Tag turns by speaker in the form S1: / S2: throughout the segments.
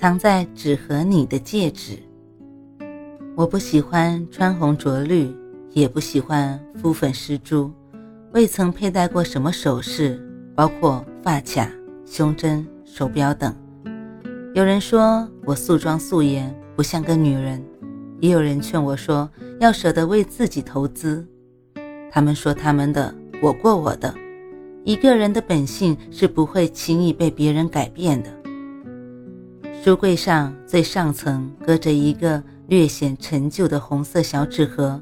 S1: 藏在纸盒里的戒指。我不喜欢穿红着绿，也不喜欢敷粉施珠，未曾佩戴过什么首饰，包括发卡、胸针、手表等。有人说我素妆素颜，不像个女人；也有人劝我说要舍得为自己投资。他们说他们的，我过我的。一个人的本性是不会轻易被别人改变的。书柜上最上层搁着一个略显陈旧的红色小纸盒，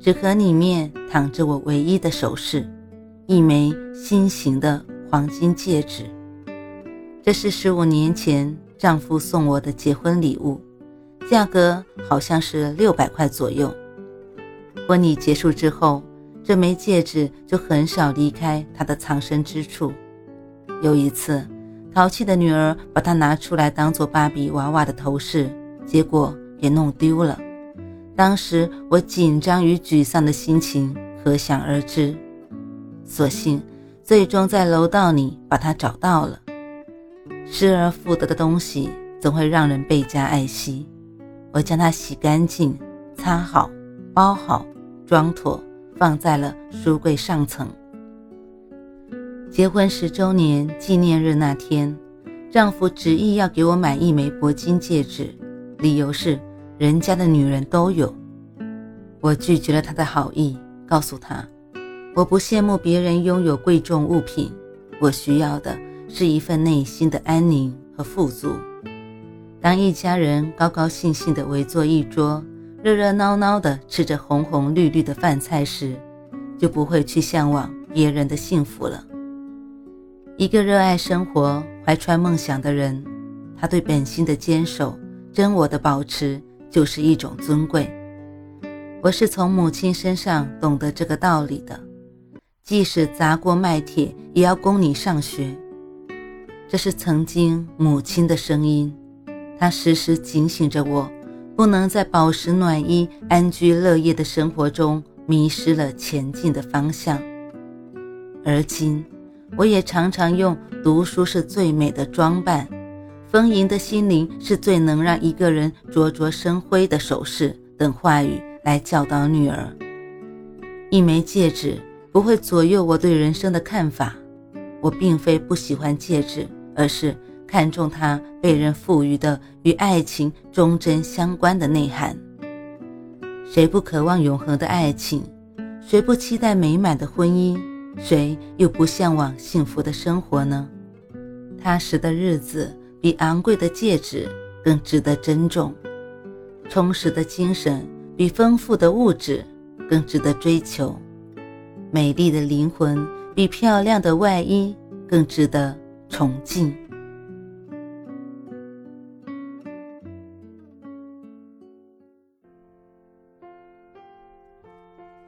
S1: 纸盒里面躺着我唯一的首饰，一枚心形的黄金戒指。这是十五年前丈夫送我的结婚礼物，价格好像是六百块左右。婚礼结束之后，这枚戒指就很少离开他的藏身之处。有一次。淘气的女儿把它拿出来当做芭比娃娃的头饰，结果给弄丢了。当时我紧张与沮丧的心情可想而知。所幸最终在楼道里把它找到了。失而复得的东西总会让人倍加爱惜。我将它洗干净、擦好、包好、装妥，放在了书柜上层。结婚十周年纪念日那天，丈夫执意要给我买一枚铂金戒指，理由是人家的女人都有。我拒绝了他的好意，告诉他，我不羡慕别人拥有贵重物品，我需要的是一份内心的安宁和富足。当一家人高高兴兴地围坐一桌，热热闹闹地吃着红红绿绿的饭菜时，就不会去向往别人的幸福了。一个热爱生活、怀揣梦想的人，他对本心的坚守、真我的保持，就是一种尊贵。我是从母亲身上懂得这个道理的。即使砸锅卖铁，也要供你上学。这是曾经母亲的声音，她时时警醒着我，不能在饱食暖衣、安居乐业的生活中迷失了前进的方向。而今。我也常常用“读书是最美的装扮，丰盈的心灵是最能让一个人灼灼生辉的首饰”等话语来教导女儿。一枚戒指不会左右我对人生的看法。我并非不喜欢戒指，而是看重它被人赋予的与爱情忠贞相关的内涵。谁不渴望永恒的爱情？谁不期待美满的婚姻？谁又不向往幸福的生活呢？踏实的日子比昂贵的戒指更值得珍重，充实的精神比丰富的物质更值得追求，美丽的灵魂比漂亮的外衣更值得崇敬。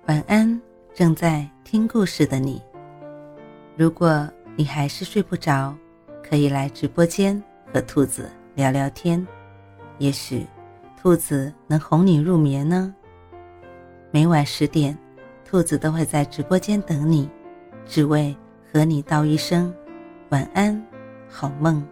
S1: 晚安，正在。听故事的你，如果你还是睡不着，可以来直播间和兔子聊聊天，也许兔子能哄你入眠呢。每晚十点，兔子都会在直播间等你，只为和你道一声晚安，好梦。